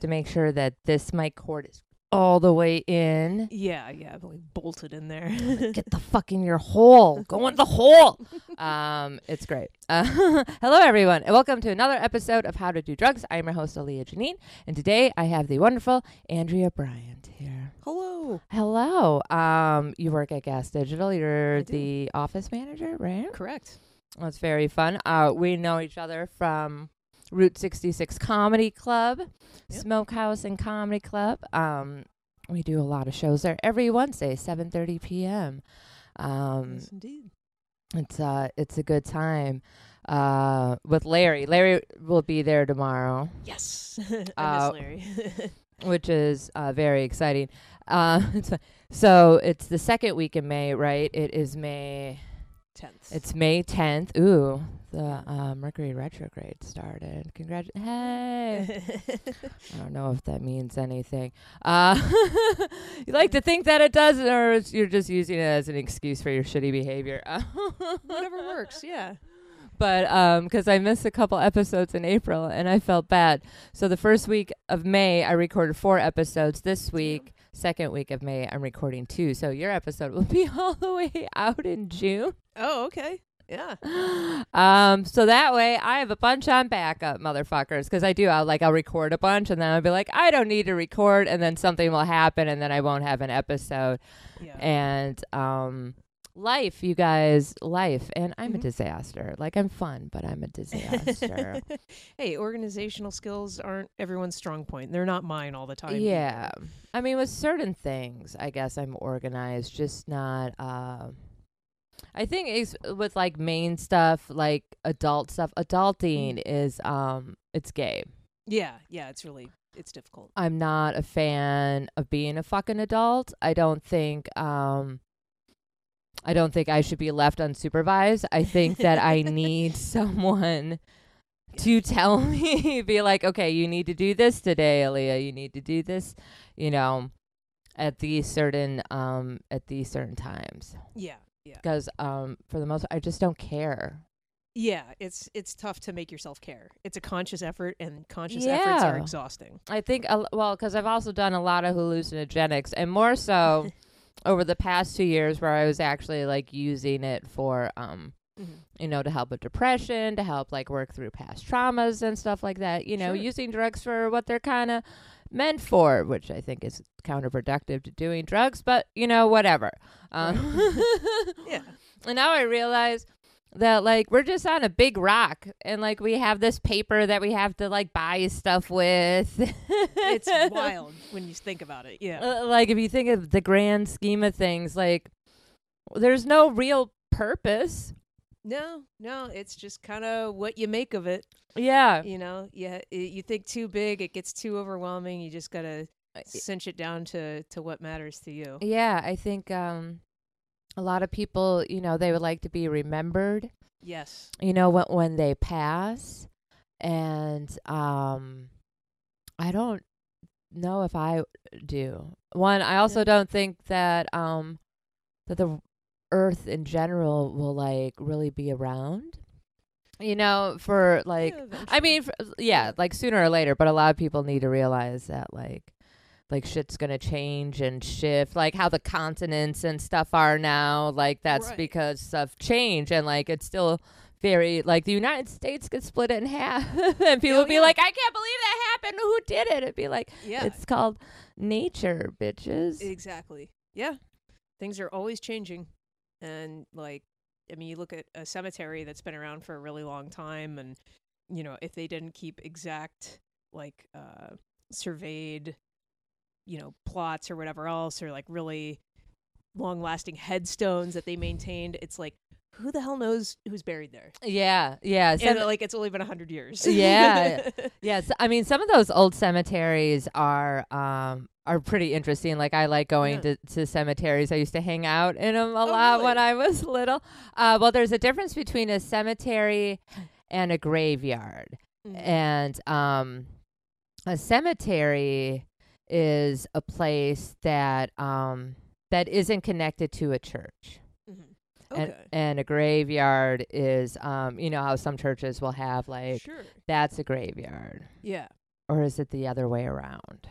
to make sure that this mic cord is all the way in. Yeah, yeah, but like bolted in there. Get the fuck in your hole. Go in the hole. Um, it's great. Uh, hello, everyone, and welcome to another episode of How to Do Drugs. I'm your host, Aaliyah Janine, and today I have the wonderful Andrea Bryant here. Hello. Hello. Um, you work at Gas Digital. You're the office manager, right? Correct. That's very fun. Uh, we know each other from Route 66 Comedy Club, Yep. Smokehouse and Comedy Club. Um, we do a lot of shows there every Wednesday, 7:30 p.m. Um, yes, indeed. it's uh, it's a good time. Uh, with Larry. Larry will be there tomorrow, Yes. I Uh, miss Larry. which is uh, very exciting. Uh, so it's the second week in May, right? It is May. Tenth. It's May 10th. Ooh, the uh, Mercury retrograde started. Congratulations. Hey. I don't know if that means anything. Uh, you like to think that it does, or you're just using it as an excuse for your shitty behavior. Whatever works. Yeah. But um 'cause I missed a couple episodes in April and I felt bad. So the first week of May, I recorded four episodes. This week, second week of May, I'm recording two. So your episode will be all the way out in June. Oh, okay. Yeah. um, so that way I have a bunch on backup, motherfuckers. Because I do, I'll like I'll record a bunch, and then I'll be like, I don't need to record, and then something will happen, and then I won't have an episode. Yeah. And um, life, you guys, life, and I'm a Mhm. disaster. Like I'm fun, but I'm a disaster. hey, organizational skills aren't everyone's strong point. They're not mine all the time. yeah, I mean, with certain things, I guess I'm organized, just not. Uh, I think it's with like main stuff, like adult stuff. Adulting is um, it's gay. Yeah. Yeah. It's really it's difficult. I'm not a fan of being a fucking adult. I don't think um I don't think I should be left unsupervised. I think that I need someone to tell me be like, "Okay, you need to do this today, Aaliyah. You need to do this, you know, at these certain um at these certain times." Yeah. Yeah. Because um for the most I just don't care. Yeah. It's it's tough to make yourself care. It's a conscious effort, and conscious efforts are exhausting. I think, well, because I've also done a lot of hallucinogenics, and more so over the past two years, where I was actually like using it for, um, Mhm. you know, to help with depression, to help like work through past traumas and stuff like that. You know, Sure. using drugs for what they're kind of meant for, which I think is counterproductive to doing drugs, but you know, whatever. Um, Yeah. and now I realize that like we're just on a big rock and like we have this paper that we have to like buy stuff with. It's wild when you think about it. Yeah. Uh, like if you think of the grand scheme of things, like there's no real purpose. No, no, it's just kind of what you make of it. Yeah. You know, yeah, you think too big, it gets too overwhelming. You just gotta cinch it down to to what matters to you. Yeah, I think um a lot of people, you know, they would like to be remembered, Yes. you know, when when they pass. And um I don't know if I do. One, I also don't think that um that the earth in general will like really be around. You know, for like Yeah, I mean, f- yeah, like sooner or later, but a lot of people need to realize that like like shit's to change and shift, like how the continents and stuff are now, like that's Right. because of change and like it's still very like the United States could split it in half and people Oh, would be yeah. like, I can't believe that happened. Who did it? It'd be like yeah, it's called nature, bitches. exactly. Yeah, things are always changing, and like, I mean, you look at a cemetery that's been around for a really long time, and you know, if they didn't keep exact like uh surveyed, you know, plots or whatever else, or like really long lasting headstones that they maintained, it's like who the hell knows who's buried there? yeah, yeah. And some- like it's only been a hundred years. Yeah. Yes, I mean some of those old cemeteries are um are pretty interesting. Like I like going Yeah. to, to cemeteries. I used to hang out in them a Oh, lot when? I was little. Uh, well, there's a difference between a cemetery and a graveyard, Mhm. and um, a cemetery is a place that um that isn't connected to a church. Mhm. And, Okay. and a graveyard is um you know how some churches will have like sure. that's a graveyard Yeah. or is it the other way around?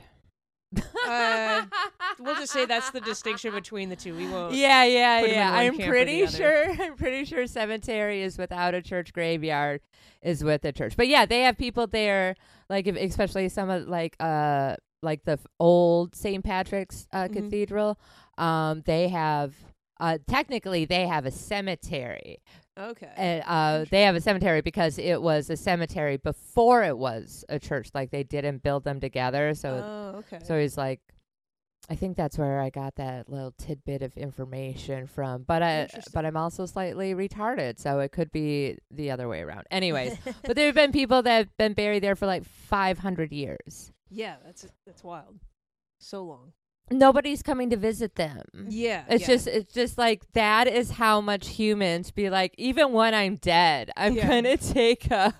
Uh, we'll just say that's the distinction between the two. We won't. Yeah, yeah, put 'em in yeah. I'm pretty sure. I'm pretty sure cemetery is without a church. Graveyard is with a church. But yeah, they have people there, like if, especially some of like uh like the f- old St. Patrick's uh, Mhm. Cathedral. Um, they have uh technically they have a cemetery. Okay. And uh, they have a cemetery because it was a cemetery before it was a church. Like they didn't build them together, so oh, okay. so he's like, I think that's where I got that little tidbit of information from. But I, but I'm also slightly retarded, so it could be the other way around. Anyways, but there have been people that have been buried there for like 500 years. Yeah, that's that's wild. So long. Nobody's coming to visit them. Yeah. It's yeah. just it's just like that is how much humans be like even when I'm dead, I'm Yeah. gonna take up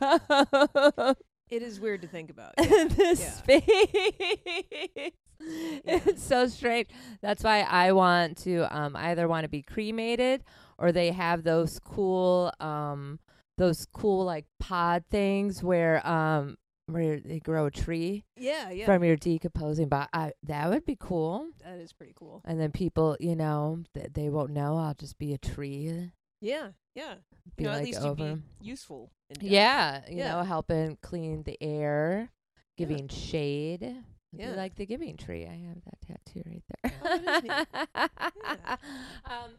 It is weird to think about. Yeah. this space. It's so strange. That's why I want to um either want to be cremated or they have those cool um those cool like pod things where um where they grow a tree Yeah. Yeah. from your decomposing body. I, that would be cool. that is pretty cool. And then people, you know, th- they won't know. I'll just be a tree. Yeah. Yeah. Be you know, like at least over. useful. in. Yeah, you Yeah. know, helping clean the air, Yeah. giving shade. It'd Yeah. like the giving tree. I have that tattoo right Oh, that is there. um,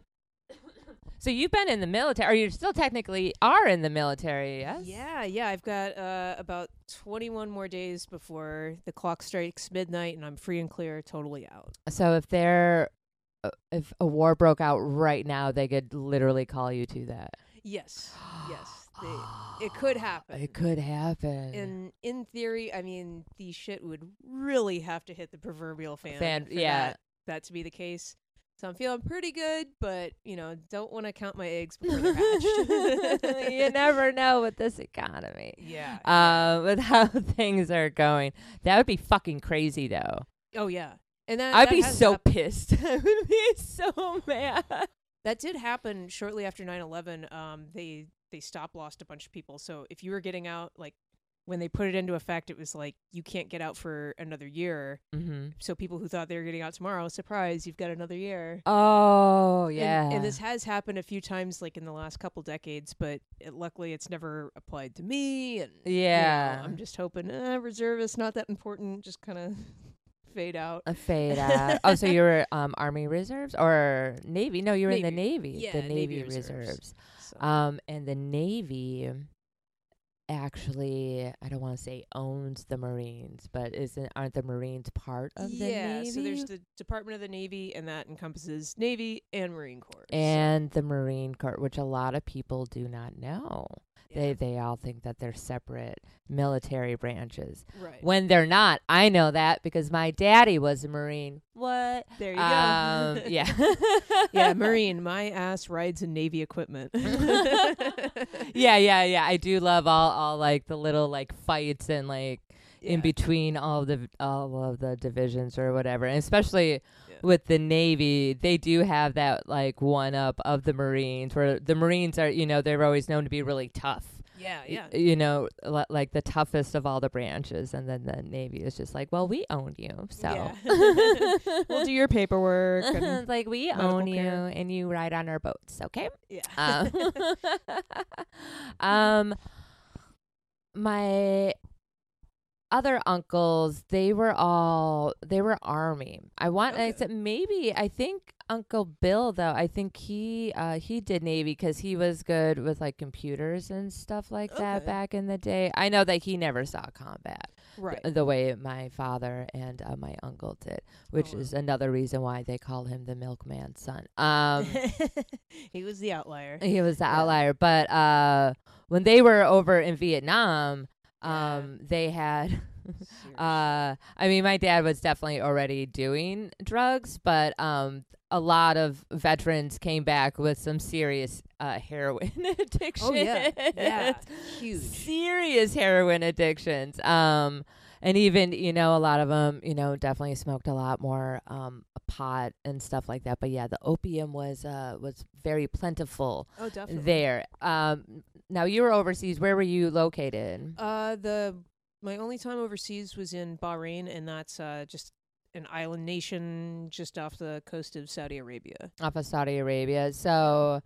so you've been in the military, or you still technically are in the military, yes? Yeah, yeah. I've got uh, about 21 more days before the clock strikes midnight, and I'm free and clear, totally out. So if they're uh, if a war broke out right now, they could literally call you to that. Yes, yes. They, it could happen. It could happen. And in theory, I mean, the shit would really have to hit the proverbial fan. Fan- for yeah. That, that to be the case. So I'm feeling pretty good, but you know, don't want to count my eggs before they're hatched. you never know with this economy. Yeah. Uh, with how things are going, that would be fucking crazy, though. oh yeah. And that, I'd that be so hap- pissed. I would be so mad. that did happen shortly after 9/11. Um, they they stop-lossed a bunch of people. So if you were getting out, like when they put it into effect, it was like you can't get out for another year. Mm-hmm. So people who thought they were getting out tomorrow, surprise, you've got another year. Oh yeah. And, this has happened a few times, like in the last couple decades, but it, luckily it's never applied to me. And you know, yeah. I'm just hoping uh, reservists not that important, just kind of fade out. a fade out. oh, so you were um Army Reserves or Navy? No, you were in the Navy. Yeah, the Navy Navy, Reserves. Reserves. So. Um, and the Navy actually, I don't want to say owns the Marines, but isn't aren't the Marines part of the yeah, Navy? so there's the Department of the Navy, and that encompasses Navy and Marine Corps. and the Marine Corps, which a lot of people do not know. They yeah, they all think that they're separate military branches right. when they're not. I know that because my daddy was a Marine. What? there you Um, go. yeah. yeah, Marine. My ass rides in Navy equipment. yeah, yeah, yeah. I do love all all like the little like fights and like in between all the all of the divisions or whatever. And especially Yeah. With the Navy, they do have that like one up of the Marines where the Marines are, you know, they're always known to be really tough. Yeah, Y- yeah. You know, li- like the toughest of all the branches and then the Navy is just like, "Well, we own you." So Yeah. we'll do your paperwork. And, It's like we own you care. and you ride on our boats, okay? yeah. Um, um, my other uncles, they were all they were army. I want I said maybe I think Uncle Bill though. I think he uh he did Navy because he was good with like computers and stuff like that back in the day. I know that he never saw combat right. the way my father and uh, my uncle did, which Oh, wow. is another reason why they call him the milkman's son. Um. he was the outlier. he was the Yeah. outlier. But uh, when they were over in Vietnam, Yeah. um, they had. Uh, I mean, my dad was definitely already doing drugs, but um, a lot of veterans came back with some serious uh, heroin addiction. oh yeah, yeah, huge. serious heroin addictions. Um, and even you know a lot of them, you know, definitely smoked a lot more um pot and stuff like that. But yeah, the opium was uh was very plentiful Oh, definitely. there. Um, now you were overseas. Where were you located? Uh, the my only time overseas was in Bahrain, and that's uh, just an island nation just off the coast of Saudi Arabia. off of Saudi Arabia. So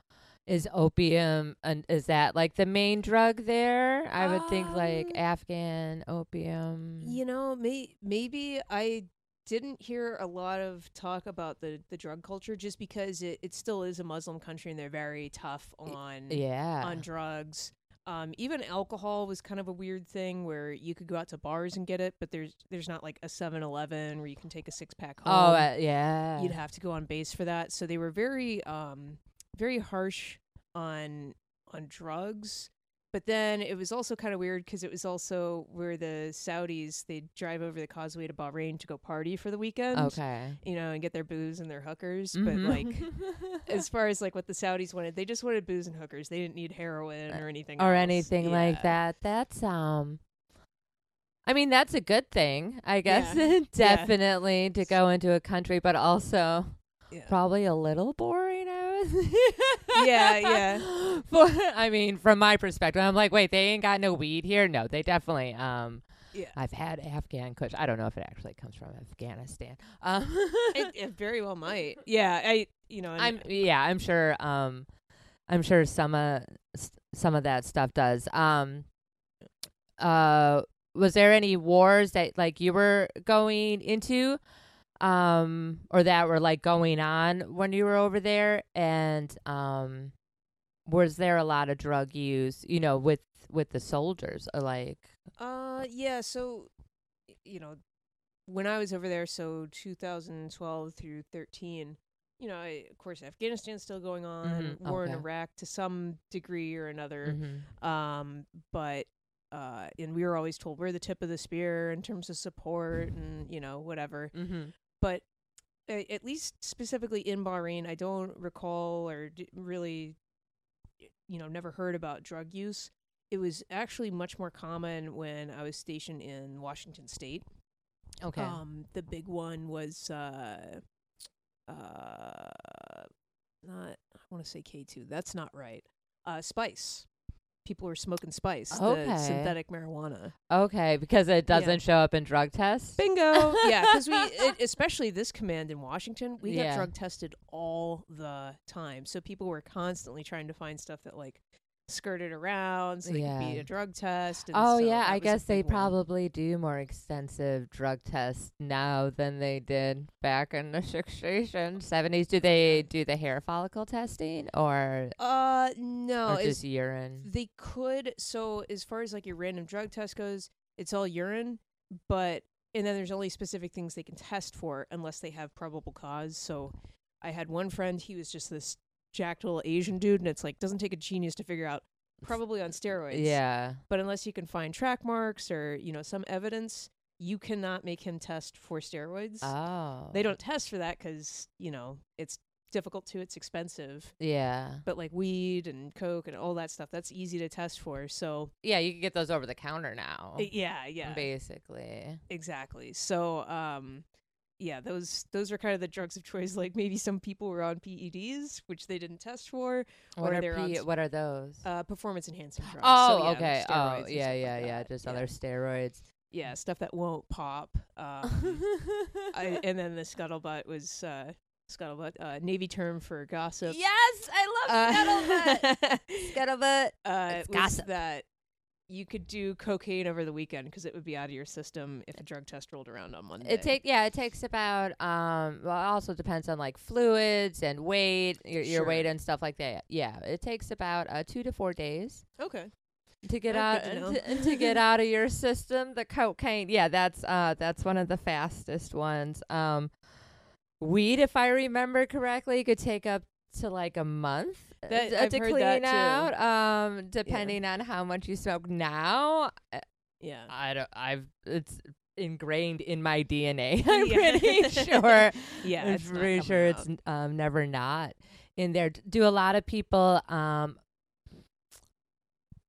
is opium and is that like the main drug there? I would think like Um, Afghan opium. You know, may- maybe I didn't hear a lot of talk about the, the drug culture just because it, it still is a Muslim country and they're very tough on yeah. on drugs. Um, even alcohol was kind of a weird thing where you could go out to bars and get it, but there's there's not like a 7-Eleven where you can take a six pack home. oh, uh, yeah. You'd have to go on base for that. So they were very um very harsh on on drugs. But then it was also kind of weird because it was also where the Saudis they drive over the causeway to Bahrain to go party for the weekend. okay. You know, and get their booze and their hookers. Mhm. But like as far as like what the Saudis wanted, they just wanted booze and hookers. They didn't need heroin or anything or else. anything like that. That's um I mean, that's a good thing, I guess. Yeah. Definitely to go into a country, but also Yeah. probably a little boring. I Yeah, yeah. For I mean, from my perspective, I'm like, wait, they ain't got no weed here. No, they definitely. Um, Yeah. I've had Afghan Kush. I don't know if it actually comes from Afghanistan. Um, it, it very well might. Yeah, I you know and I'm yeah, I'm sure. Um, I'm sure some uh, s- some of that stuff does. Um, uh, was there any wars that like you were going into, um, or that were like going on when you were over there? And um, was there a lot of drug use? You know, with with the soldiers, or like Uh, yeah. So, you know, when I was over there, so 2012 through 13, you know, I, of course, Afghanistan's still going on, Mhm, war in. Iraq to some degree or another. mhm. Um, but uh, and we were always told we're the tip of the spear in terms of support and you know whatever. Mhm. But at least specifically in Bahrain, I don't recall or really, you know, never heard about drug use. It was actually much more common when I was stationed in Washington State. okay, Um, the big one was uh, uh, not I want to say K two. That's not right. Uh, spice. People were smoking spice, the Okay. synthetic marijuana. okay, because it doesn't show up in drug tests. Bingo. yeah, because we, it, especially this command in Washington, we Yeah. got drug tested all the time. So people were constantly trying to find stuff that like skirted around so they could be a drug test. And Oh so yeah, I guess they one. probably do more extensive drug tests now than they did back in the sixties and seventies. Do they do the hair follicle testing or Uh, no, or it's- just urine? They could. So as far as like your random drug test goes, it's all urine, but and then there's only specific things they can test for unless they have probable cause. So I had one friend, he was just this jacked little Asian dude, and it's like doesn't take a genius to figure out probably on steroids. Yeah. But unless you can find track marks or you know some evidence, you cannot make him test for steroids. Oh. They don't test for that because you know it's difficult to, it's expensive Yeah. but like weed and coke and all that stuff that's easy to test for so Yeah, you can get those over the counter now. uh, yeah yeah Basically. exactly so um yeah those those are kind of the drugs of choice like maybe some people were on PEDs which they didn't test for What or are they're on what are those? uh performance enhancing drugs oh, So, yeah, okay. Oh, and yeah, like yeah, yeah. Just yeah. other steroids. yeah stuff that won't pop um I, and then the scuttlebutt was uh scuttlebutt uh navy term for gossip yes, I love uh, scuttlebutt. uh, It's gossip. that you could do cocaine over the weekend because it would be out of your system if a drug test rolled around on Monday. It take yeah, it takes about um well it also depends on like fluids and weight, your your Sure. weight and stuff like that. Yeah, it takes about uh 2 to 4 days okay. to get out to, to get out of your system. The cocaine, yeah, that's uh that's one of the fastest ones. Um weed if I remember correctly could take up to like a month uh, That- to, I've to heard clean that too. out um depending on how much you smoke now Yeah. I don't. I've. It's ingrained in my DNA. I'm Yeah. pretty sure. Yeah. I'm it's pretty sure out. it's um never not in there. Do a lot of people um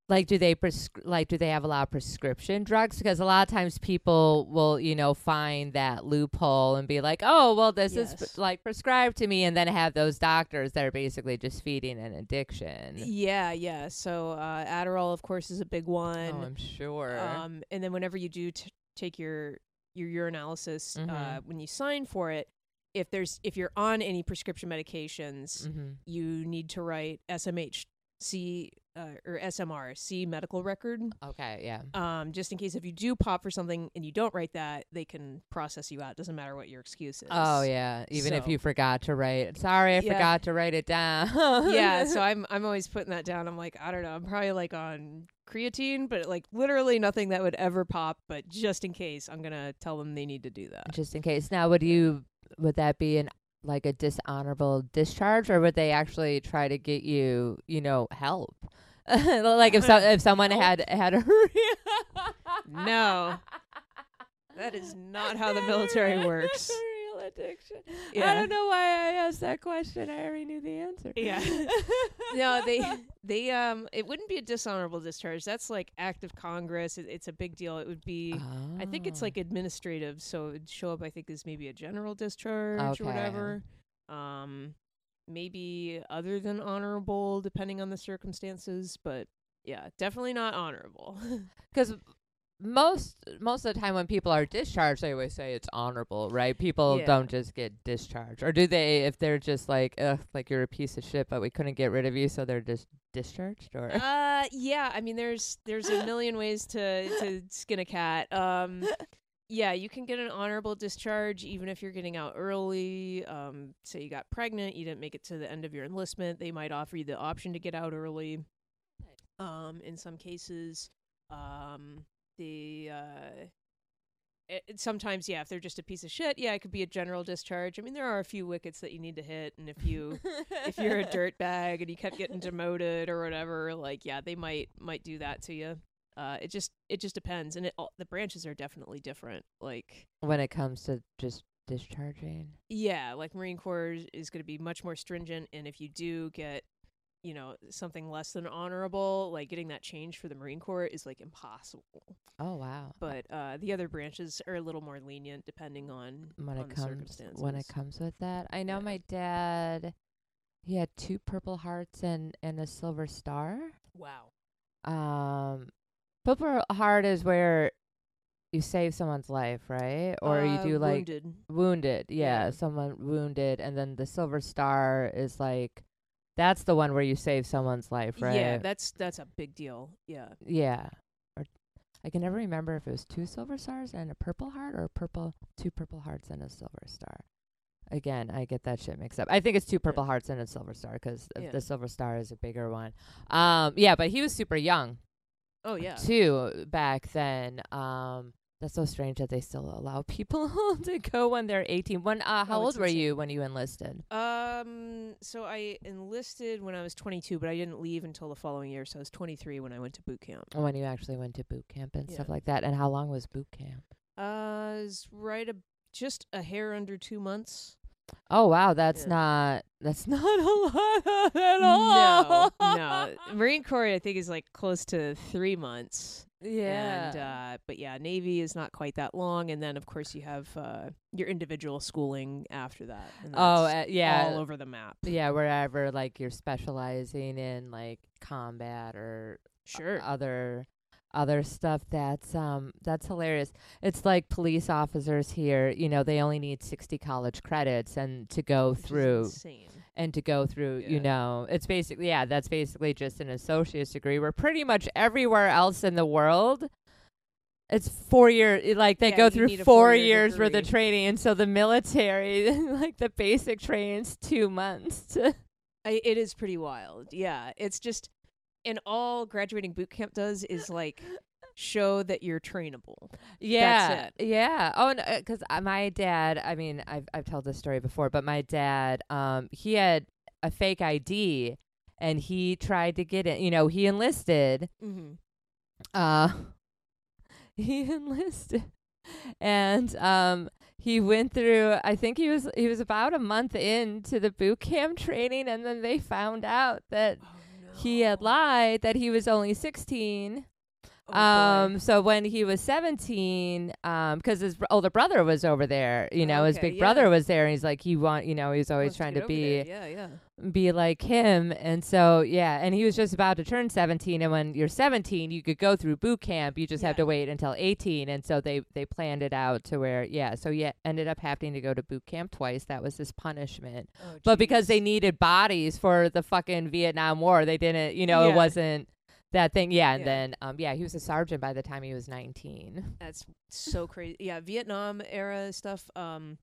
like do they prescri- like do they have a lot of prescription drugs because a lot of times people will you know find that loophole and be like oh well this is Yes. p- like prescribed to me and then have those doctors that are basically just feeding an addiction Yeah, yeah. So uh, Adderall, of course, is a big one. oh i'm sure Um, and then whenever you do t- take your your urinalysis, uh, Mhm. when you sign for it, if there's if you're on any prescription medications, hmm you need to write SMH, C uh, or SMR, C medical record. okay yeah Um, just in case if you do pop for something and you don't write that, they can process you out. Doesn't matter what your excuse is. oh yeah even if you forgot to write sorry i Yeah. forgot to write it down yeah, so I'm I'm always putting that down. I'm like, I don't know, I'm probably like on creatine, but like literally nothing that would ever pop. But just in case, I'm gonna tell them they need to do that. just in case now would you would that be an like a dishonorable discharge or would they actually try to get you you know help like if so, if someone Help? had had a No. That is not how the military works. Real addiction i don't know why i asked that question i already knew the answer Yeah. No, they they um it wouldn't be a dishonorable discharge. That's like act of Congress. It, it's a big deal. It would be I think it's Oh. like administrative, so it'd show up I think as maybe a general discharge Okay. or whatever. Um maybe other than honorable depending on the circumstances, but yeah, definitely not honorable. because most most of the time when people are discharged they always say it's honorable right people Yeah. don't just get discharged or do they if they're just like ugh like you're a piece of shit but we couldn't get rid of you so they're just discharged or uh yeah, I mean there's there's a million ways to to skin a cat. Um yeah, you can get an honorable discharge even if you're getting out early. Um say you got pregnant, you didn't make it to the end of your enlistment, they might offer you the option to get out early. Um in some cases, um the uh it, it- sometimes yeah if they're just a piece of shit yeah it could be a general discharge i mean there are a few wickets that you need to hit and if you if you're a dirt bag and you kept getting demoted or whatever, like yeah, they might might do that to you. Uh, it just it just depends, and it all, the branches are definitely different. Like when it comes to just discharging yeah, like Marine Corps is- is going to be much more stringent, and if you do get you know something less than honorable, like getting that change for the Marine Corps is like impossible. oh wow But uh, the other branches are a little more lenient depending on when on it the comes circumstances. when it comes with that i know Yeah. my dad he had two purple hearts and and a silver star wow. um purple heart is where you save someone's life right or you Uh, do like wounded. wounded yeah, Yeah. someone wounded and then the silver star is like that's the one where you save someone's life right Yeah, that's that's a big deal. Yeah. yeah or i can never remember if it was two silver stars and a purple heart or purple two purple hearts and a silver star again i get that shit mixed up i think it's two purple hearts and a silver star 'cause Yeah. the silver star is a bigger one um yeah but he was super young Oh yeah. too back then um that's so strange that they still allow people to go when they're 18 when uh how Oh, old were you when you enlisted Um, so I enlisted when I was 22, but I didn't leave until the following year. So I was 23 when I went to boot camp. when you actually went to boot camp and stuff like that and how long was boot camp Uh, was right a, just a hair under two months. oh wow that's Yeah. not that's not a lot at all No, no. Marine Corps, I think, is like close to three months. Yeah And uh, but yeah, Navy is not quite that long, and then of course you have uh your individual schooling after that. And oh uh, yeah all over the map. yeah wherever like you're specializing in like combat or Sure. other other stuff that's um that's hilarious it's like police officers here you know they only need 60 college credits and to go which through insane. And to go through you know it's basically yeah that's basically just an associate's degree. We're pretty much everywhere else in the world. It's four year i- like they Yeah, go through four four-year years worth of training and so the military like the basic training's two months to I, it is pretty wild. Yeah, it's just, and all graduating boot camp does is like show that you're trainable. Yeah, it. yeah. Oh, because uh, my dad. I mean, I've I've told this story before, but my dad, um, he had a fake ID, and he tried to get it. You know, he enlisted. Mm-hmm. Uh, he enlisted, and um, he went through. I think he was he was about a month into the boot camp training, and then they found out that Oh, he had lied that he was only 16 Oh, um so when he was 17 um because his older brother was over there you know his big yeah. brother was there and he's like he want you know he was always trying to be there. Yeah, yeah. be like him and so yeah and he was just about to turn 17 and when you're 17 you could go through boot camp you just have to wait until 18 and so they they planned it out to where yeah so yeah ended up having to go to boot camp twice that was his punishment Oh, but because they needed bodies for the fucking Vietnam War they didn't you know it wasn't that thing yeah and Yeah. then um yeah he was a sergeant by the time he was 19 That's so crazy. Yeah, Vietnam era stuff. Um,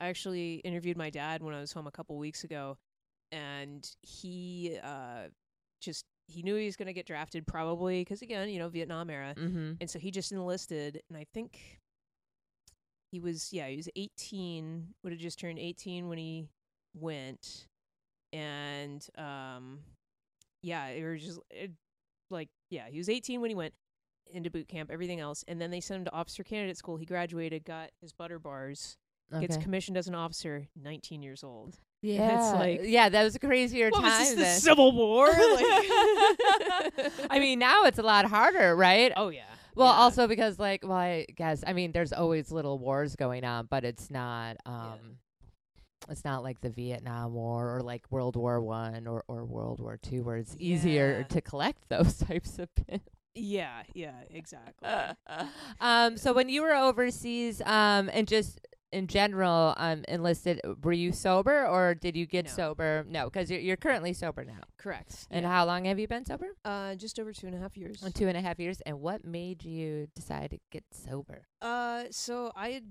I actually interviewed my dad when I was home a couple weeks ago, and he uh just he knew he was going to get drafted probably because again, you know, Vietnam era, mm-hmm. and so he just enlisted, and I think he was yeah he was 18 would have just turned 18 when he went and um yeah it was just it, like yeah he was 18 when he went into boot camp everything else and then they sent him to officer candidate school. He graduated got his butter bars gets commissioned as an officer 19 years old. Yeah it's like- yeah that was a crazier what time was this, the civil war? Like I mean, now it's a lot harder, right? oh yeah. Well, yeah. also because like, well, I guess I mean, there's always little wars going on, but it's not um it's not like the Vietnam War or like World War 1 or or World War 2 where it's easier to collect those types of pins. yeah yeah exactly. Um so when you were overseas um and just in general um enlisted were you sober or did you get No. sober? No because you're, you're currently sober now. Correct and yeah. how long have you been sober? Uh just over two and a half years. Uh, two and a half years. And what made you decide to get sober? Uh, so I had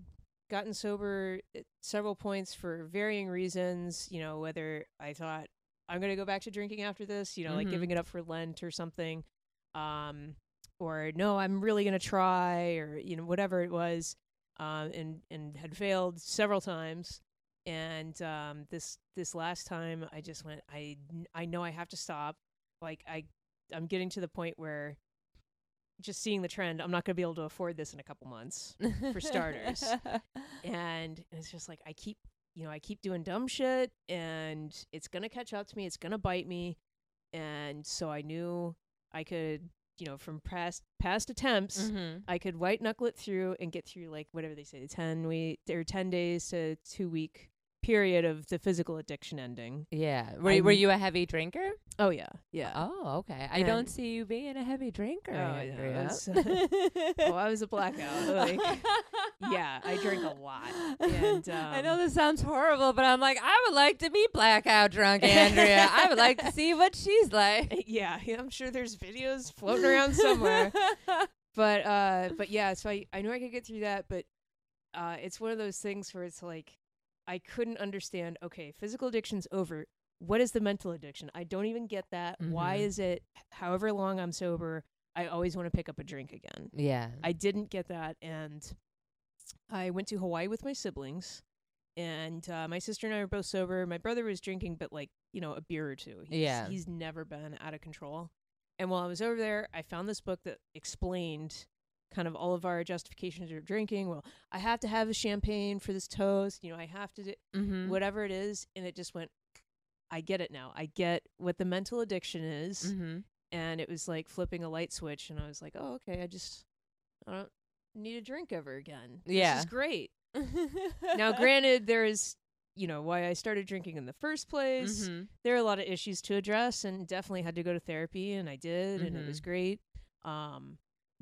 gotten sober at several points for varying reasons. You know, whether I thought I'm gonna go back to drinking after this, you know, like Mhm. giving it up for Lent or something, um, or no, I'm really gonna try, or you know, whatever it was, um, and and had failed several times. And um, this this last time, I just went. I I know I have to stop. Like I I'm getting to the point where just seeing the trend, I'm not going to be able to afford this in a couple months. For starters. And it's just like I keep, you know, I keep doing dumb shit and it's going to catch up to me, it's going to bite me. And so I knew I could, you know, from past past attempts, Mhm. I could white knuckle it through and get through like whatever they say, the 10 week or 10 days to 2 week period of the physical addiction ending. Yeah. Were, you- were you a heavy drinker? Oh yeah. Yeah. Oh, okay. I don't see you being a heavy drinker. Oh, yeah, Andrea. that's- oh, I was a blackout. Like, yeah, I drink a lot. And I um, know this sounds horrible, but I'm like, I would like to be blackout drunk, Andrea. I would like to see what she's like. yeah, yeah, I'm sure there's videos floating around somewhere. But uh but yeah, so I I knew I could get through that, but uh it's one of those things where it's like I couldn't understand, okay, physical addiction's over. What is the mental addiction? I don't even get that. Why Mhm. is it however long I'm sober, I always want to pick up a drink again? yeah. I didn't get that, and I went to Hawaii with my siblings, and uh, my sister and I were both sober. My brother was drinking, but like you know, a beer or two. He's, Yeah. he's never been out of control. And while I was over there, I found this book that explained kind of all of our justifications for drinking. Well, I have to have a champagne for this toast. You know, I have to do mm-hmm. whatever it is, and it just went. I get it now. I get what the mental addiction is Mm-hmm. and it was like flipping a light switch and i was like oh okay i just i don't need a drink ever again this Yeah. is great now granted there is you know why i started drinking in the first place mm-hmm. there are a lot of issues to address and definitely had to go to therapy and i did and it was Mhm. great um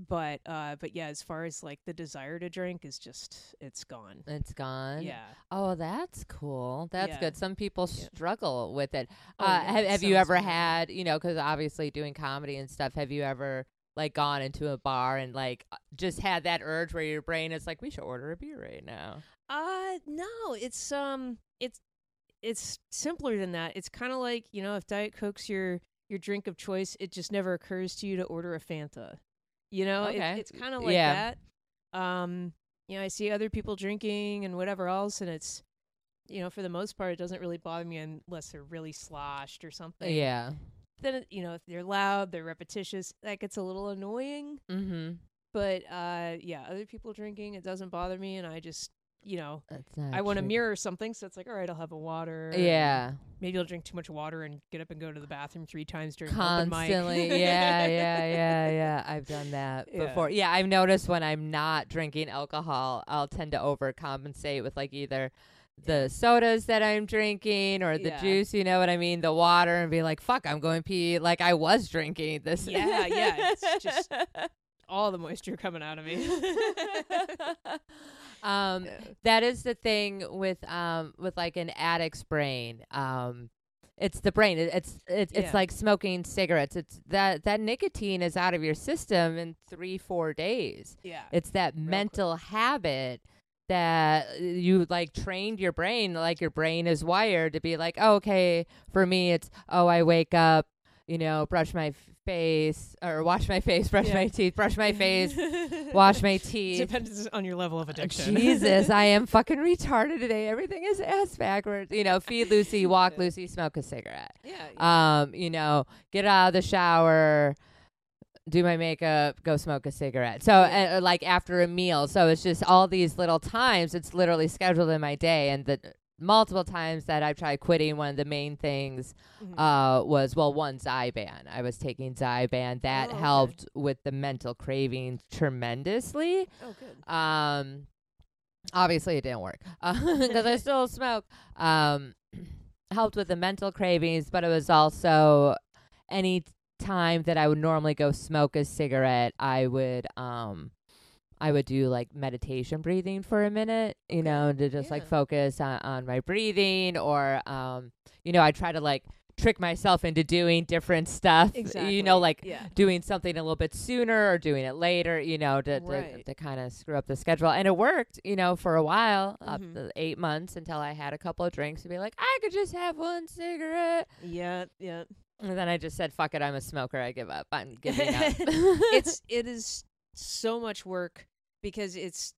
but uh but yeah as far as like the desire to drink is just it's gone It's gone. yeah Oh, that's cool. That's Yeah. good. Some people Yeah. struggle with it. Oh, uh, yeah, have have you ever bad. had, you know, because obviously doing comedy and stuff, have you ever like gone into a bar and like uh, just had that urge where your brain is like, we should order a beer right now? Uh no, it's um it's it's simpler than that. It's kind of like, you know, if Diet Coke's your your drink of choice, it just never occurs to you to order a Fanta. You know, It- Okay. it's kind of like Yeah. that. Um, you know, I see other people drinking and whatever else and it's you know, for the most part it doesn't really bother me unless they're really sloshed or something. Yeah. Then it, you know, if they're loud, they're repetitious, that gets a little annoying. Mm-hmm. But uh yeah, other people drinking, it doesn't bother me and I just you know, I want to mirror something, so it's like, all right, I'll have a water. Yeah, Maybe I'll drink too much water and get up and go to the bathroom three times during constantly. yeah, yeah, yeah, yeah. I've done that Yeah. before. Yeah, I've noticed when I'm not drinking alcohol, I'll tend to overcompensate with like either the sodas that I'm drinking or the Yeah. juice, you know what I mean, the water, and be like, "Fuck, I'm going pee." Like I was drinking this. Yeah, yeah, it's just- All the moisture coming out of me. um, that is the thing with um with like an addict's brain. Um, it's the brain. It, it's it's Yeah. it's like smoking cigarettes. It's that that nicotine is out of your system in three four days. yeah. It's that Real mental habit that you like trained your brain like your brain is wired to be like oh, okay for me it's oh i wake up you know brush my face or wash my face brush Yeah. my teeth brush my face wash my teeth Depends on your level of addiction. Jesus, I am fucking retarded today. Everything is ass backwards. You know, feed Lucy, walk Lucy, smoke a cigarette. yeah. yeah. Um, you know, get out of the shower, do my makeup, go smoke a cigarette. So, uh, like after a meal. So it's just all these little times. It's literally scheduled in my day, and the multiple times that I've tried quitting, one of the main things Mhm. uh, was well, one Zyban. I was taking Zyban. That Oh, okay. helped with the mental cravings tremendously. oh, good. Um, obviously it didn't work because I still smoke. Um, helped with the mental cravings, but it was also any time that I would normally go smoke a cigarette, I would um. I would do like meditation breathing for a minute, you Okay. know, to just like focus on, on my breathing or um you know, I try to like trick myself into doing different stuff. Exactly. You know, like yeah. doing something a little bit sooner or doing it later, you know, to to, Right. to kind of screw up the schedule. And it worked, you know, for a while, up Mhm. to eight months until I had a couple of drinks to be like, I could just have one cigarette. Yeah, yeah. And then I just said, fuck it, I'm a smoker. I give up. I'm giving up. it's it is so much work because it's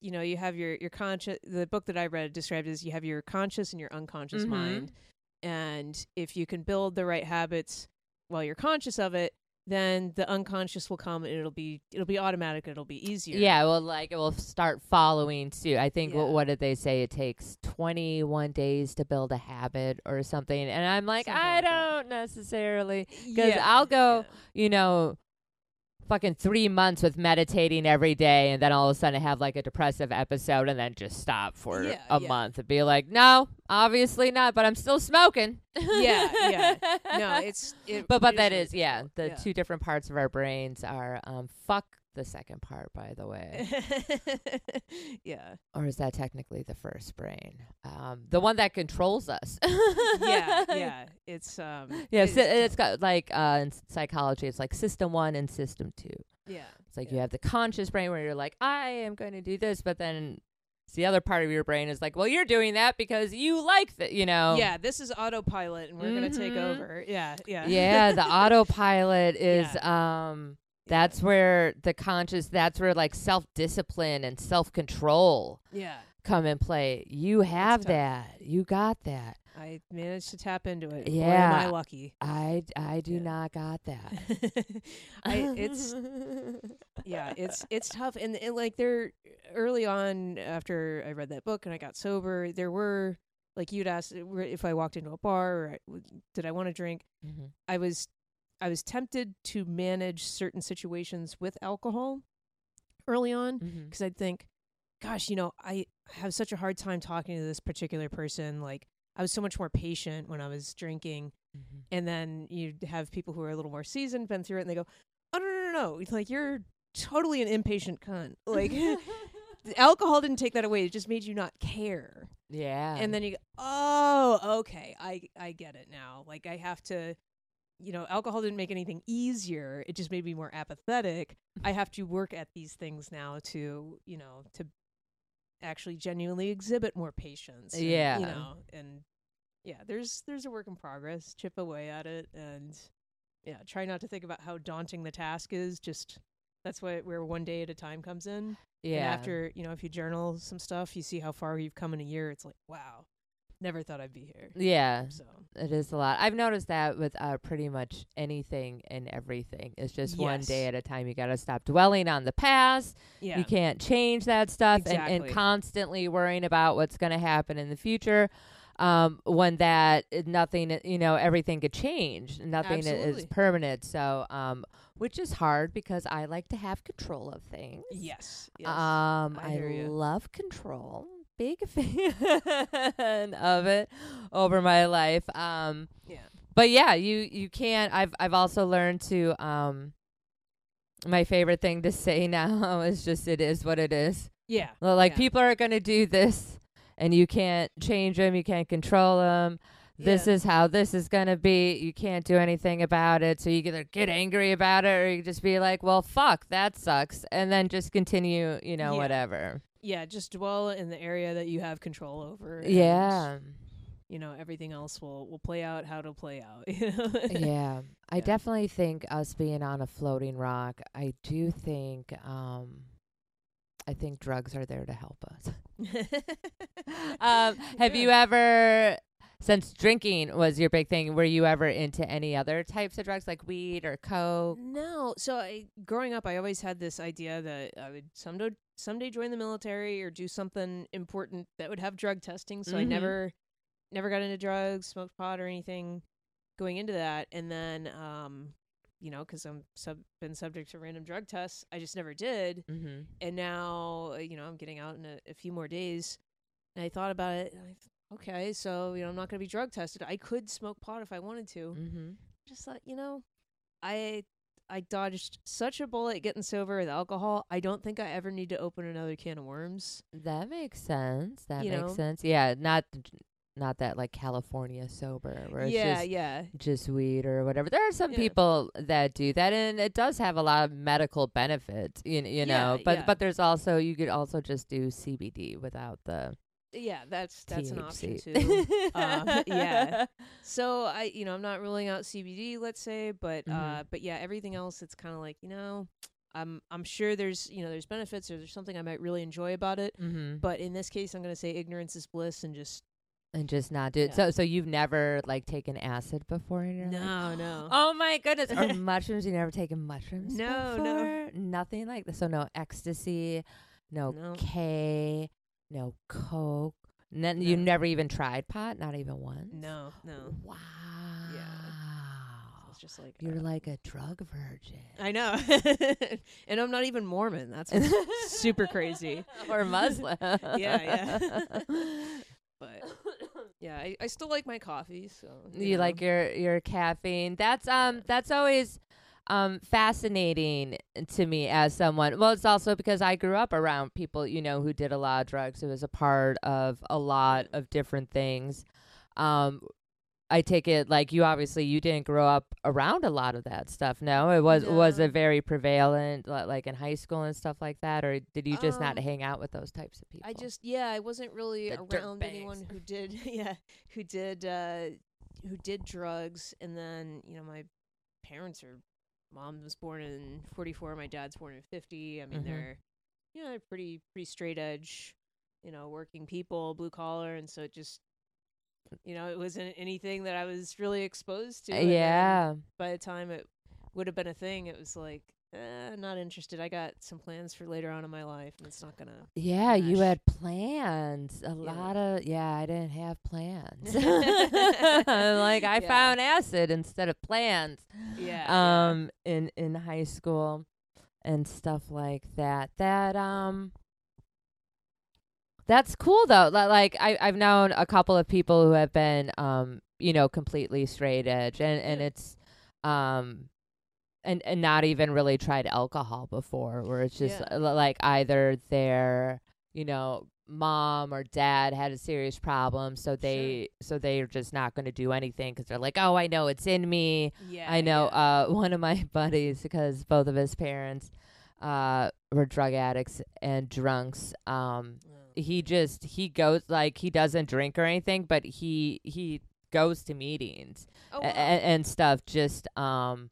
you know you have your your conscious the book that i read described as you have your conscious and your unconscious Mhm. mind and if you can build the right habits while you're conscious of it then the unconscious will come and it'll be it'll be automatic it'll be easier Yeah, well, like it will start following suit. I think what, Yeah. what did they say? It takes 21 days to build a habit or something. And I'm like, Something I like don't necessarily. yeah I'll go- yeah. you know, fucking three months with meditating every day and then all of a sudden have like a depressive episode and then just stop for Yeah, a yeah. month and be like, no, obviously not, but I'm still smoking. Yeah, yeah. no it's it, But but that is yeah. The Yeah. two different parts of our brains are um fuck the second part by the way, yeah or is that technically the first brain? Um, the one that controls us. yeah yeah it's um Yeah, it si- is it's got like uh, in psychology, it's like system one and system two. yeah It's like you have the conscious brain where you're like, I am going to do this, but then it's the other part of your brain is like, well, you're doing that because you like that, you know. Yeah, this is autopilot, and we're gonna take Mhm. over. Yeah, yeah, Yeah, the autopilot is um Yeah. That's where the conscious that's where like self-discipline and self-control yeah. come in play. You have that. You got that. I managed to tap into it. Boy, am I lucky. I I do Yeah. not got that. I it's yeah, it's it's tough, and, and like there early on after I read that book and I got sober, there were like you'd asked uh, if I walked into a bar or I, did I want to drink. Mhm. I was I was tempted to manage certain situations with alcohol early on because I'd think, gosh, you know, I have such a hard time talking to this particular person. Like, I was so much more patient when I was drinking. Mhm. And then you'd have people who are a little more seasoned, been through it, and they go, oh, no, no, no, no. It's like, you're totally an impatient cunt. Like, the alcohol didn't take that away. It just made you not care. yeah. And then you go, oh, okay, I, I get it now. Like, I have to. You know, alcohol didn't make anything easier. It just made me more apathetic. I mm-hmm. have to work at these things now to, you know, to actually genuinely exhibit more patience. and, Yeah. you know, and yeah, there's there's a work in progress. Chip away at it, and yeah, try not to think about how daunting the task is. Just that's what where one day at a time comes in. yeah. And after you know, if you journal some stuff, you see how far you've come in a year. It's like wow. Never thought I'd be here. Yeah, So it is a lot. I've noticed that with uh, pretty much anything and everything. It's just one day at a time. You got to stop dwelling on the past. yeah, You can't change that stuff and, and constantly worrying about what's going to happen in the future. Um, when that nothing, uh, you know, everything could change. Nothing i- is permanent. So, um, which is hard because I like to have control of things. yes, yes. Um, I I, love control. Big fan of it over my life. Um, yeah, but yeah, you you can't. I've I've also learned to um. My favorite thing to say now is just it is what it is. yeah. Well, like yeah. people are gonna do this, and you can't change them. You can't control them. This Yeah. is how this is gonna be. You can't do anything about it. So you either get angry about it, or you just be like, "Well, fuck, that sucks," and then just continue. You know, Yeah. whatever. Yeah. Just dwell in the area that you have control over. and, Yeah. you know everything else will will play out how to play out. you know? yeah. I Yeah. definitely think us being on a floating rock, I do think um I think drugs are there to help us. um have you ever since drinking was your big thing, were you ever into any other types of drugs like weed or coke? No. So I growing up I always had this idea that I would someday someday join the military or do something important that would have drug testing. So I Mhm. never never got into drugs, smoked pot or anything going into that and then um you know cuz I'm sub- been subject to random drug tests, I just never did. Mhm. And now, you know, I'm getting out in a, a few more days. And I thought about it. And I okay, so, you know, I'm not going to be drug tested. I could smoke pot if I wanted to Mhm. just thought, you know, I I dodged such a bullet getting sober with alcohol. I don't think I ever need to open another can of worms. That makes sense. That You makes know? sense. Yeah, not not that like California sober where it's yeah, just yeah, just weed or whatever. There are some Yeah. people that do that, and it does have a lot of medical benefits. You, you know, but yeah. but there's also you could also just do CBD without the yeah. That's that's an option THC. too. uh, yeah. So I, you know, I'm not ruling out CBD, let's say, but uh, Mhm. but yeah, everything else, it's kind of like, you know, I'm I'm sure there's you know there's benefits or there's something I might really enjoy about it. mm-hmm. But in this case, I'm gonna say ignorance is bliss and just and just not do it. Yeah. So so you've never like taken acid before in your life? no, no. Oh my goodness! Or mushrooms? You never taken mushrooms? No, no. before? nothing like this. So no ecstasy, no, No. K, no coke. N- You never even tried pot, not even once. No, no. Wow. Yeah, it's just like You're uh, like a drug virgin. I know, and I'm not even Mormon. That's super crazy. or Muslim. Yeah, yeah. But yeah, I, I still like my coffee. So you know. like your your caffeine. That's um that's always um fascinating to me as someone. Well, it's also because I grew up around people, you know, who did a lot of drugs. It was a part of a lot of different things. Um I take it like you obviously you didn't grow up around a lot of that stuff. No, it was was No. it very prevalent li- like in high school and stuff like that or did you just not Um, hang out with those types of people? I just yeah, I wasn't really The around anyone who did yeah who did uh who did drugs, and then you know my parents are mom was born in 44 my dad's born in 50 i mean Mhm. they're you know they're pretty pretty straight edge you know working people blue collar and so it just you know it wasn't anything that i was really exposed to yeah. by the time it would have been a thing it was like eh, not interested i got some plans for later on in my life and it's not gonna Yeah, you had plans. A Yeah. lot of yeah, I didn't have plans. like I Yeah. found acid instead of plans. yeah yeah. Um in in high school and stuff like that. That um That's cool though. Li- Like I I've known a couple of people who have been um you know completely straight edge and and it's um and and not even really tried alcohol before where it's just Yeah. uh, like either their you know mom or dad had a serious problem so they so they're just not going to do anything cuz they're like oh I know it's in me yeah I know yeah. uh one of my buddies because both of his parents uh were drug addicts and drunks um Oh. he just he goes like he doesn't drink or anything but he he goes to meetings oh, wow. a- and stuff just um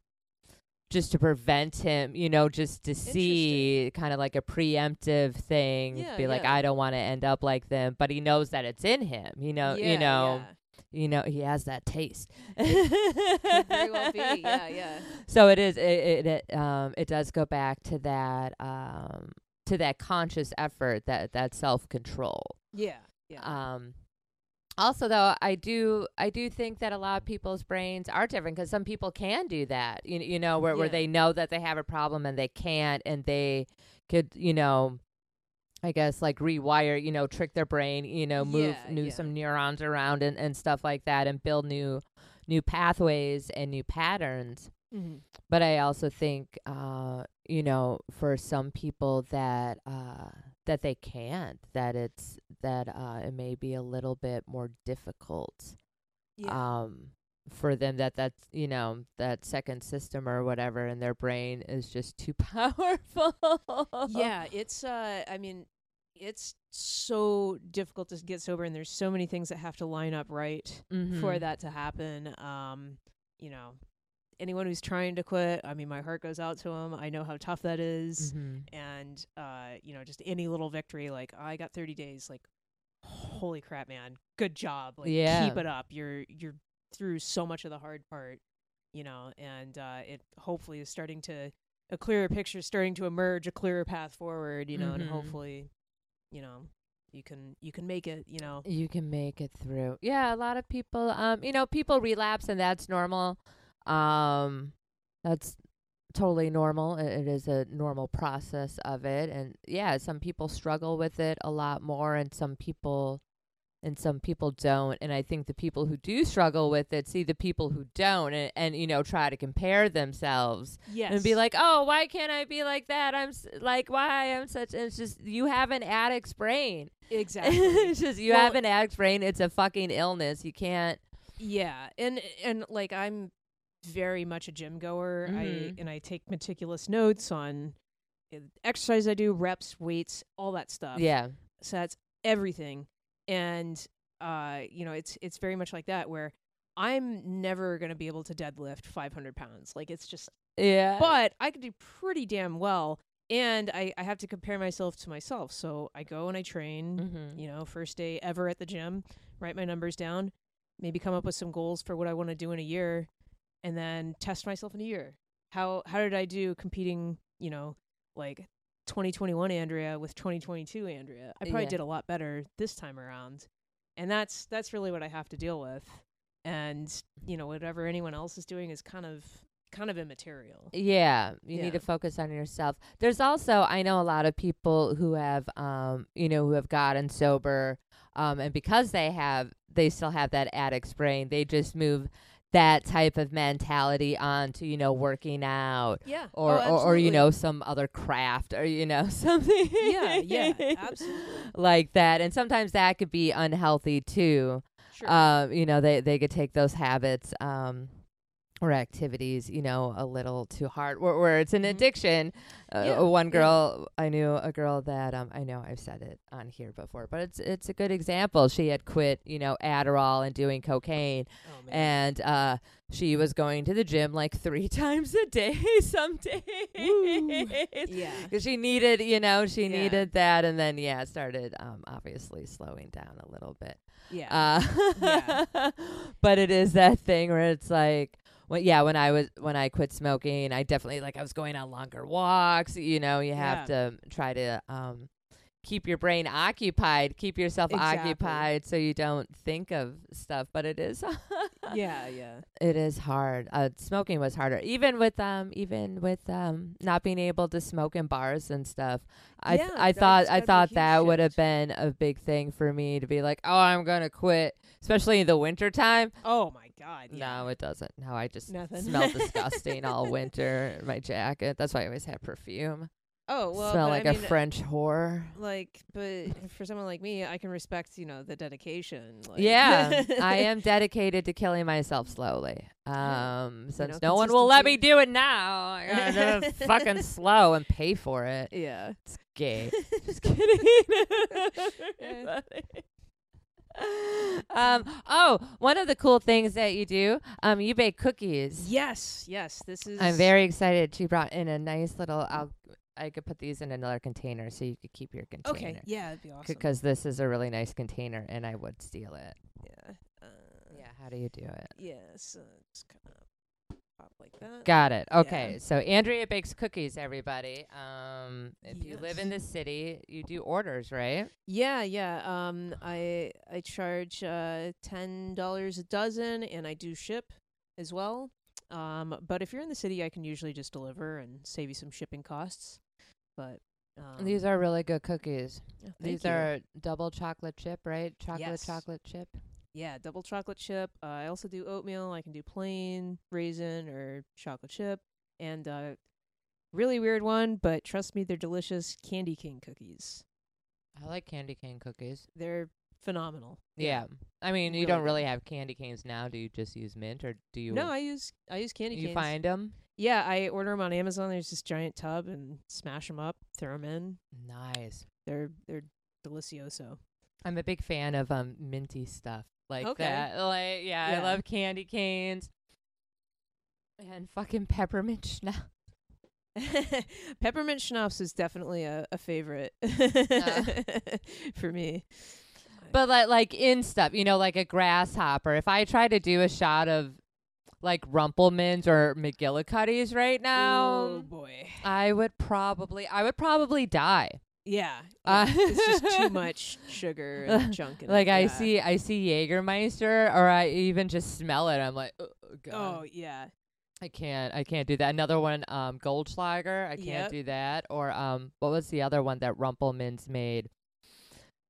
just to prevent him, you know, just to see kind of like a preemptive thing, Yeah, be like, yeah. I don't want to end up like them, but he knows that it's in him, you know, yeah, you know, you know, he has that taste. Could very well be. Yeah, yeah. So it is. It, it it um it does go back to that um to that conscious effort that that self control. Yeah. Yeah. Um. Also, though, I do I do think that a lot of people's brains are different because some people can do that. You you know where where they know that they have a problem and they can't, and they could you know. I guess like rewire, you know, trick their brain, you know, move Yeah, new yeah. some neurons around and, and stuff like that and build new new pathways and new patterns mm-hmm. but I also think, uh, you know, for some people that uh, that they can't, that it's that uh, it may be a little bit more difficult Yeah. um, for them. That that's you know that second system or whatever in their brain is just too powerful. yeah. It's. Uh. I mean, it's so difficult to get sober, and there's so many things that have to line up right for Mhm. that to happen. Um. You know, anyone who's trying to quit, I mean, my heart goes out to them. I know how tough that is. Mhm. and uh you know just any little victory like i got 30 days like holy crap man good job like Yeah. keep it up you're you're through so much of the hard part you know and uh it hopefully is starting to a clearer picture is starting to emerge a clearer path forward you know Mhm. and hopefully you know you can you can make it you know You can make it through. Yeah, a lot of people um you know, people relapse and that's normal. Um that's totally normal. It, it is a normal process of it and yeah, some people struggle with it a lot more and some people and some people don't and I think the people who do struggle with it see the people who don't and, and you know try to compare themselves yes and be like, "Oh, why can't I be like that? I'm s- like why I'm such and it's just you have an addict's brain." exactly it's just you Well- have an addict's brain. It's a fucking illness. You can't. Yeah, and and like I'm very much a gym goer. I Mhm. and I take meticulous notes on uh, exercise I do, reps, weights, all that stuff. Yeah. So that's everything. And uh, you know, it's it's very much like that where I'm never gonna be able to deadlift 500 pounds. Like it's just, Yeah. but I could do pretty damn well. And I I have to compare myself to myself. So I go and I train mm-hmm. you know, first day ever at the gym, write my numbers down, maybe come up with some goals for what I want to do in a year, and then test myself in a year. How how did I do competing, you know, like 2021 Andrea with 2022 Andrea? I probably Yeah. did a lot better this time around. And that's that's really what I have to deal with. And, you know, whatever anyone else is doing is kind of kind of immaterial. Yeah, you Yeah. need to focus on yourself. There's also I know a lot of people who have um you know who have gotten sober um and because they have they still have that addict's brain, they just move that type of mentality onto you know working out Yeah. or oh, or, or you know some other craft or you know something Yeah, yeah, absolutely. like that and sometimes that could be unhealthy too Sure. um, you know, they they could take those habits um, or activities, you know, a little too hard, where, where it's an Mhm. addiction. Uh, Yeah, one yeah. girl, I knew a girl that um, I know I've said it on here before, but it's it's a good example. She had quit, you know, Adderall and doing cocaine, oh, and uh, she was going to the gym like three times a day some days. Woo. yeah. Because she needed, you know, she Yeah. needed that, and then yeah, started um, obviously slowing down a little bit. Yeah. Uh, Yeah. but it is that thing where it's like, well, yeah, when I was when I quit smoking, I definitely like I was going on longer walks. You know, you have to try to um, keep your brain occupied, keep yourself Exactly. occupied, so you don't think of stuff. But it is, yeah, yeah. it is hard. Uh, smoking was harder, even with um, even with um, not being able to smoke in bars and stuff. I th- Yeah, I thought I gotta be a thought that would have been a big thing for me to be like, oh, I'm gonna quit, especially in the winter time. Oh my god. Yeah. No, it doesn't. No, I just Nothing. smell disgusting all winter. My jacket. That's why I always have perfume. Oh well. smell like I a mean, French whore. Like, but for someone like me, I can respect you know the dedication. Like, yeah, I am dedicated to killing myself slowly. Um, since know, no one will let me do it now, I gotta do it fucking slow and pay for it. Yeah. It's gay. Just kidding. Um. Oh, one of the cool things that you do, um, you bake cookies. Yes, yes. This is. I'm very excited. She brought in a nice little. I'll. I could put these in another container so you could keep your container. Okay. Yeah, that'd be awesome. Because this is a really nice container, and I would steal it. yeah. Uh, Yeah. How do you do it? Yeah. So just kind of pop like that. Got it. Yeah. Okay. So Andrea bakes cookies, everybody. Um, if you live in the city, you do orders, right? Yeah, yeah. Um, I I charge uh ten dollars a dozen, and I do ship as well. Um, but if you're in the city, I can usually just deliver and save you some shipping costs. But um, These are really good cookies. yeah, These you. are double chocolate chip, right? Chocolate Yes. chocolate chip. Yeah, double chocolate chip. Uh, I also do oatmeal. I can do plain raisin or chocolate chip, and uh, really weird one, but trust me, they're delicious. Candy cane cookies. I like candy cane cookies. They're phenomenal. Yeah. I mean, you Really don't really have candy canes now. Do you just use mint or do you No, I use I use candy you canes. find them? Yeah, I order them on Amazon. There's this giant tub and smash them up, throw them in. Nice. They're they're delicioso. I'm a big fan of um minty stuff like Okay. that. Like yeah, I love candy canes. And fucking peppermint schnapps. Peppermint schnapps is definitely a, a favorite for me. But like like in stuff, you know, like a grasshopper. If I try to do a shot of like Rumple Minze or McGillicuddies right now, oh boy, I would probably I would probably die. Yeah, Uh, it's just too much sugar and junk in Like. I see I see Jägermeister or I even just smell it. I'm like, oh god. Oh yeah, I can't I can't do that. Another one, um Goldschlager, I can't Yep. do that. Or um what was the other one that Rumple Minze made?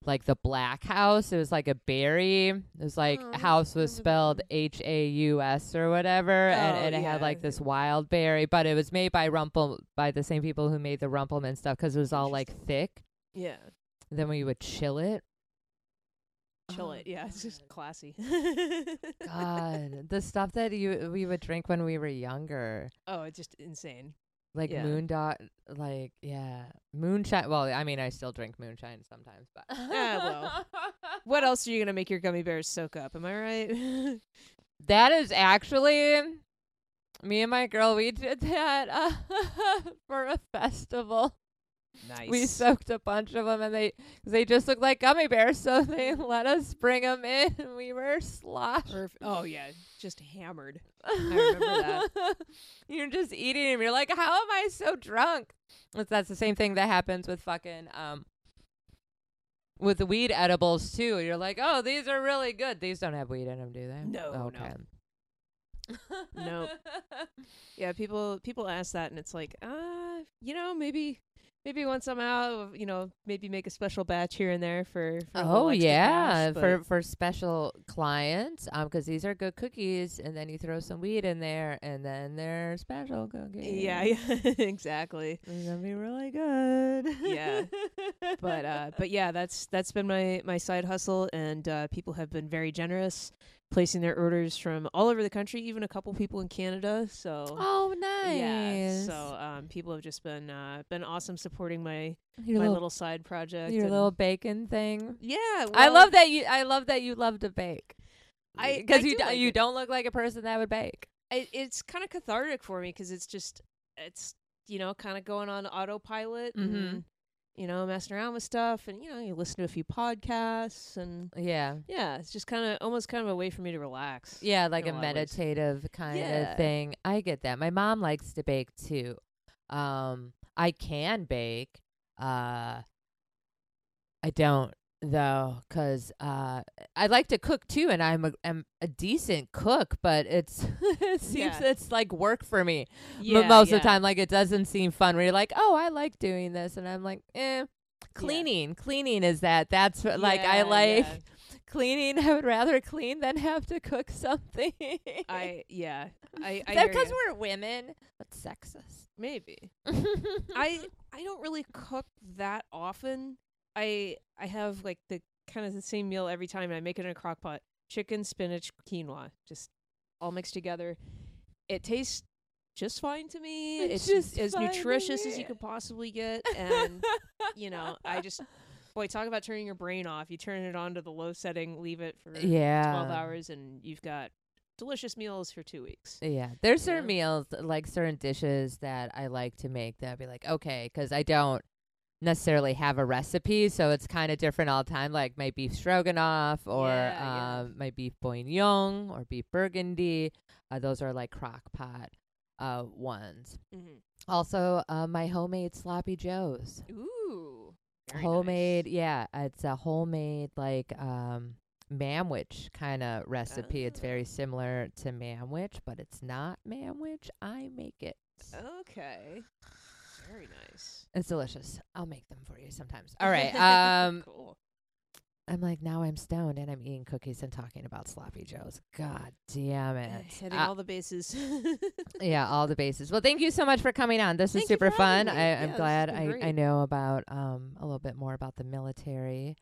Like the Black Haus. It was like a berry. It was like Oh, house was spelled. H A U S or whatever and, Oh, and it had like this wild berry, but it was made by Rumpel by the same people who made the Rumple Minze stuff, because it was all like thick. yeah. Then we would chill it. Chill Oh, it. Yeah, it's just oh, classy. God, the stuff that you we would drink when we were younger, oh, it's just insane. Like Yeah. moon dot, like yeah, moonshine. Well, I mean, I still drink moonshine sometimes, but Yeah, well. What else are you gonna make your gummy bears soak up? Am I right? that is actually me and my girl. We did that uh, for a festival. Nice. We soaked a bunch of them, and they they just looked like gummy bears, so they let us bring them in, and we were sloshed. Perf- oh yeah, just hammered. I remember that. You're just eating them. You're like, how am I so drunk? That's, that's the same thing that happens with fucking um with the weed edibles too. You're like, oh, these are really good. These don't have weed in them, do they? No, no. okay. Nope. Yeah, people people ask that, and it's like, uh, you know, maybe maybe once I'm out, you know, maybe make a special batch here and there for. for Oh yeah, cash, for for special clients, um, 'cause these are good cookies, and then you throw some weed in there, and then they're special cookies. yeah, yeah, exactly. It's gonna be really good. Yeah. but uh but yeah that's that's been my my side hustle and uh people have been very generous placing their orders from all over the country even a couple people in canada so oh nice. yeah so um people have just been uh been awesome supporting my your my little, little, side project your and- little bacon thing. yeah I love that you. I love that you love to bake. I- because you do like you it. don't look like a person that would bake. it, it's kind of cathartic for me because it's just it's you know kind of going on autopilot Mm-hmm. and you know messing around with stuff and you know you listen to a few podcasts and Yeah. yeah it's just kind of almost kind of a way for me to relax Yeah, like a a meditative kind Yeah. of thing. I get that. My mom likes to bake too. Um, I can bake. Uh, I don't though, 'cause uh, I like to cook too, and I'm a, I'm a decent cook, but it's it seems Yeah. it's like work for me yeah, most yeah. of the time. Like it doesn't seem fun. Where you're like, oh, I like doing this, and I'm like, eh. Cleaning, cleaning is that. That's what, like I like cleaning. I would rather clean than have to cook something. I yeah. I I Is that because we're women? That's sexist. maybe I I don't really cook that often. I I have like the kind of the same meal every time. and I make it in a crock pot: chicken, spinach, quinoa, just all mixed together. It tastes just fine to me. It's It's, just as nutritious as you could possibly get, and you know, I just Boy, talk about turning your brain off. You turn it on to the low setting, leave it for Yeah. 12 hours, and you've got delicious meals for two weeks. Yeah, there's certain meals, like certain dishes that I like to make that I'd be like, okay, 'cause I don't necessarily have a recipe, so it's kind of different all the time. Like my beef stroganoff or Yeah, yeah. um, my beef bourguignon or beef burgundy. Uh, those are like crock pot uh, ones. Mm-hmm. Also, uh, my homemade sloppy joes. Ooh. homemade, nice. yeah, it's a homemade like um manwich kind of recipe. It's Ah. very similar to manwich, but it's not manwich. I make it. Okay. Very nice. It's delicious. I'll make them for you sometimes. All right. Um cool. I'm like now I'm stoned and I'm eating cookies and talking about sloppy joes. God damn it. Hitting Uh, all the bases. yeah, all the bases. Well, thank you so much for coming on. This is Thank you super fun. I, I'm this glad I, I know about um a little bit more about the military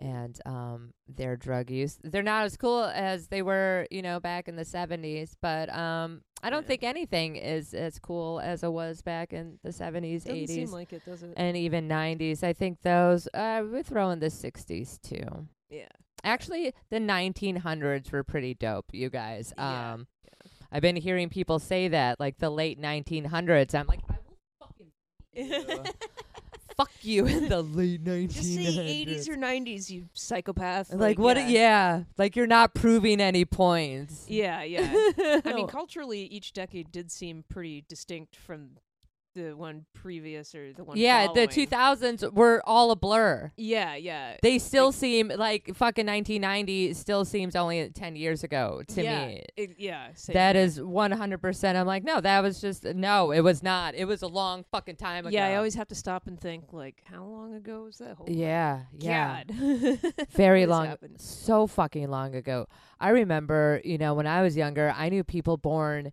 and um their drug use. They're not as cool as they were, you know, back in the 70s, but um I don't Yeah. think anything is as cool as it was back in the 70s, Doesn't 80s. seem like it, does it? and even 90s. I think those uh we throw in the 60s too. yeah. Actually, the 1900s were pretty dope, you guys. Yeah, Um I've been hearing people say that like the late 1900s. I'm like I will fucking you. Fuck you in the late 1900s. Just say 80s or 90s, you psychopath. like, what Yeah. yeah. like you're not proving any points. Yeah, yeah. I mean, culturally, each decade did seem pretty distinct from the one previous or the one. yeah, the 2000s were all a blur. Yeah, yeah. They still Like- seem like fucking 1990 still seems only 10 years ago to yeah, me. It, yeah. That here. is 100%. I'm like, no, that was just, no, it was not. It was a long fucking time ago. Yeah, I always have to stop and think, like, how long ago was that? My Yeah, yeah. God. Very long, happened? so fucking long ago. I remember, you know, when I was younger, I knew people born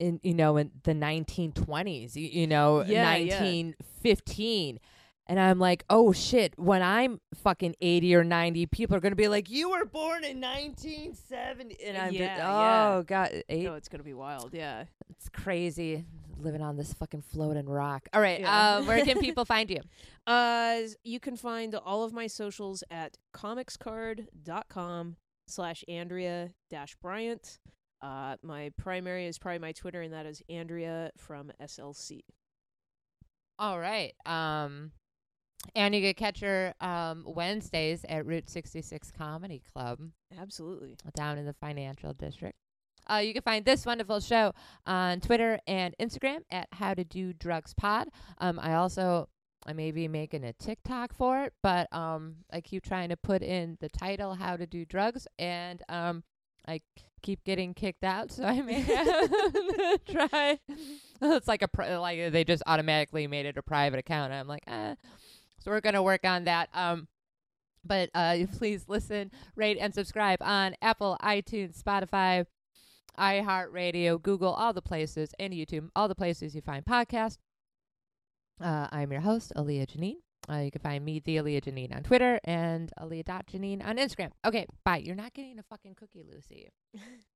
in, you know, in the 1920s, you, you know, Yeah, yeah. 1915. And I'm like, oh shit, when I'm fucking 80 or 90, people are going to be like, you were born in 1970. And I'm Yeah, just, yeah. oh, God. Eight, No, it's gonna be wild. Yeah. It's crazy living on this fucking floating rock. All right. Yeah. Uh, where can people find you? Uh, you can find all of my socials at comicscard.com slash Andrea dash Bryant. Uh, my primary is probably my Twitter, and that is Andrea from SLC. All right. Um, and you can catch her um, Wednesdays at Route 66 Comedy Club Absolutely. down in the financial district. Uh, you can find this wonderful show on Twitter and Instagram at How to Do Drugs Pod. Um, I also I may be making a TikTok for it, but um, I keep trying to put in the title How to Do Drugs, and um, I keep getting kicked out, so I may have try. it's like a pri- like they just automatically made it a private account. I'm like, ah. So we're gonna work on that. Um, but uh, please listen, rate, and subscribe on Apple, iTunes, Spotify, iHeartRadio, Google, all the places, and YouTube, all the places you find podcasts. Uh, I'm your host, Aaliyah Janine. Uh, you can find me, the Aaliyah Janine, on Twitter and Aaliyah.Janine on Instagram. Okay, bye. You're not getting a fucking cookie, Lucy.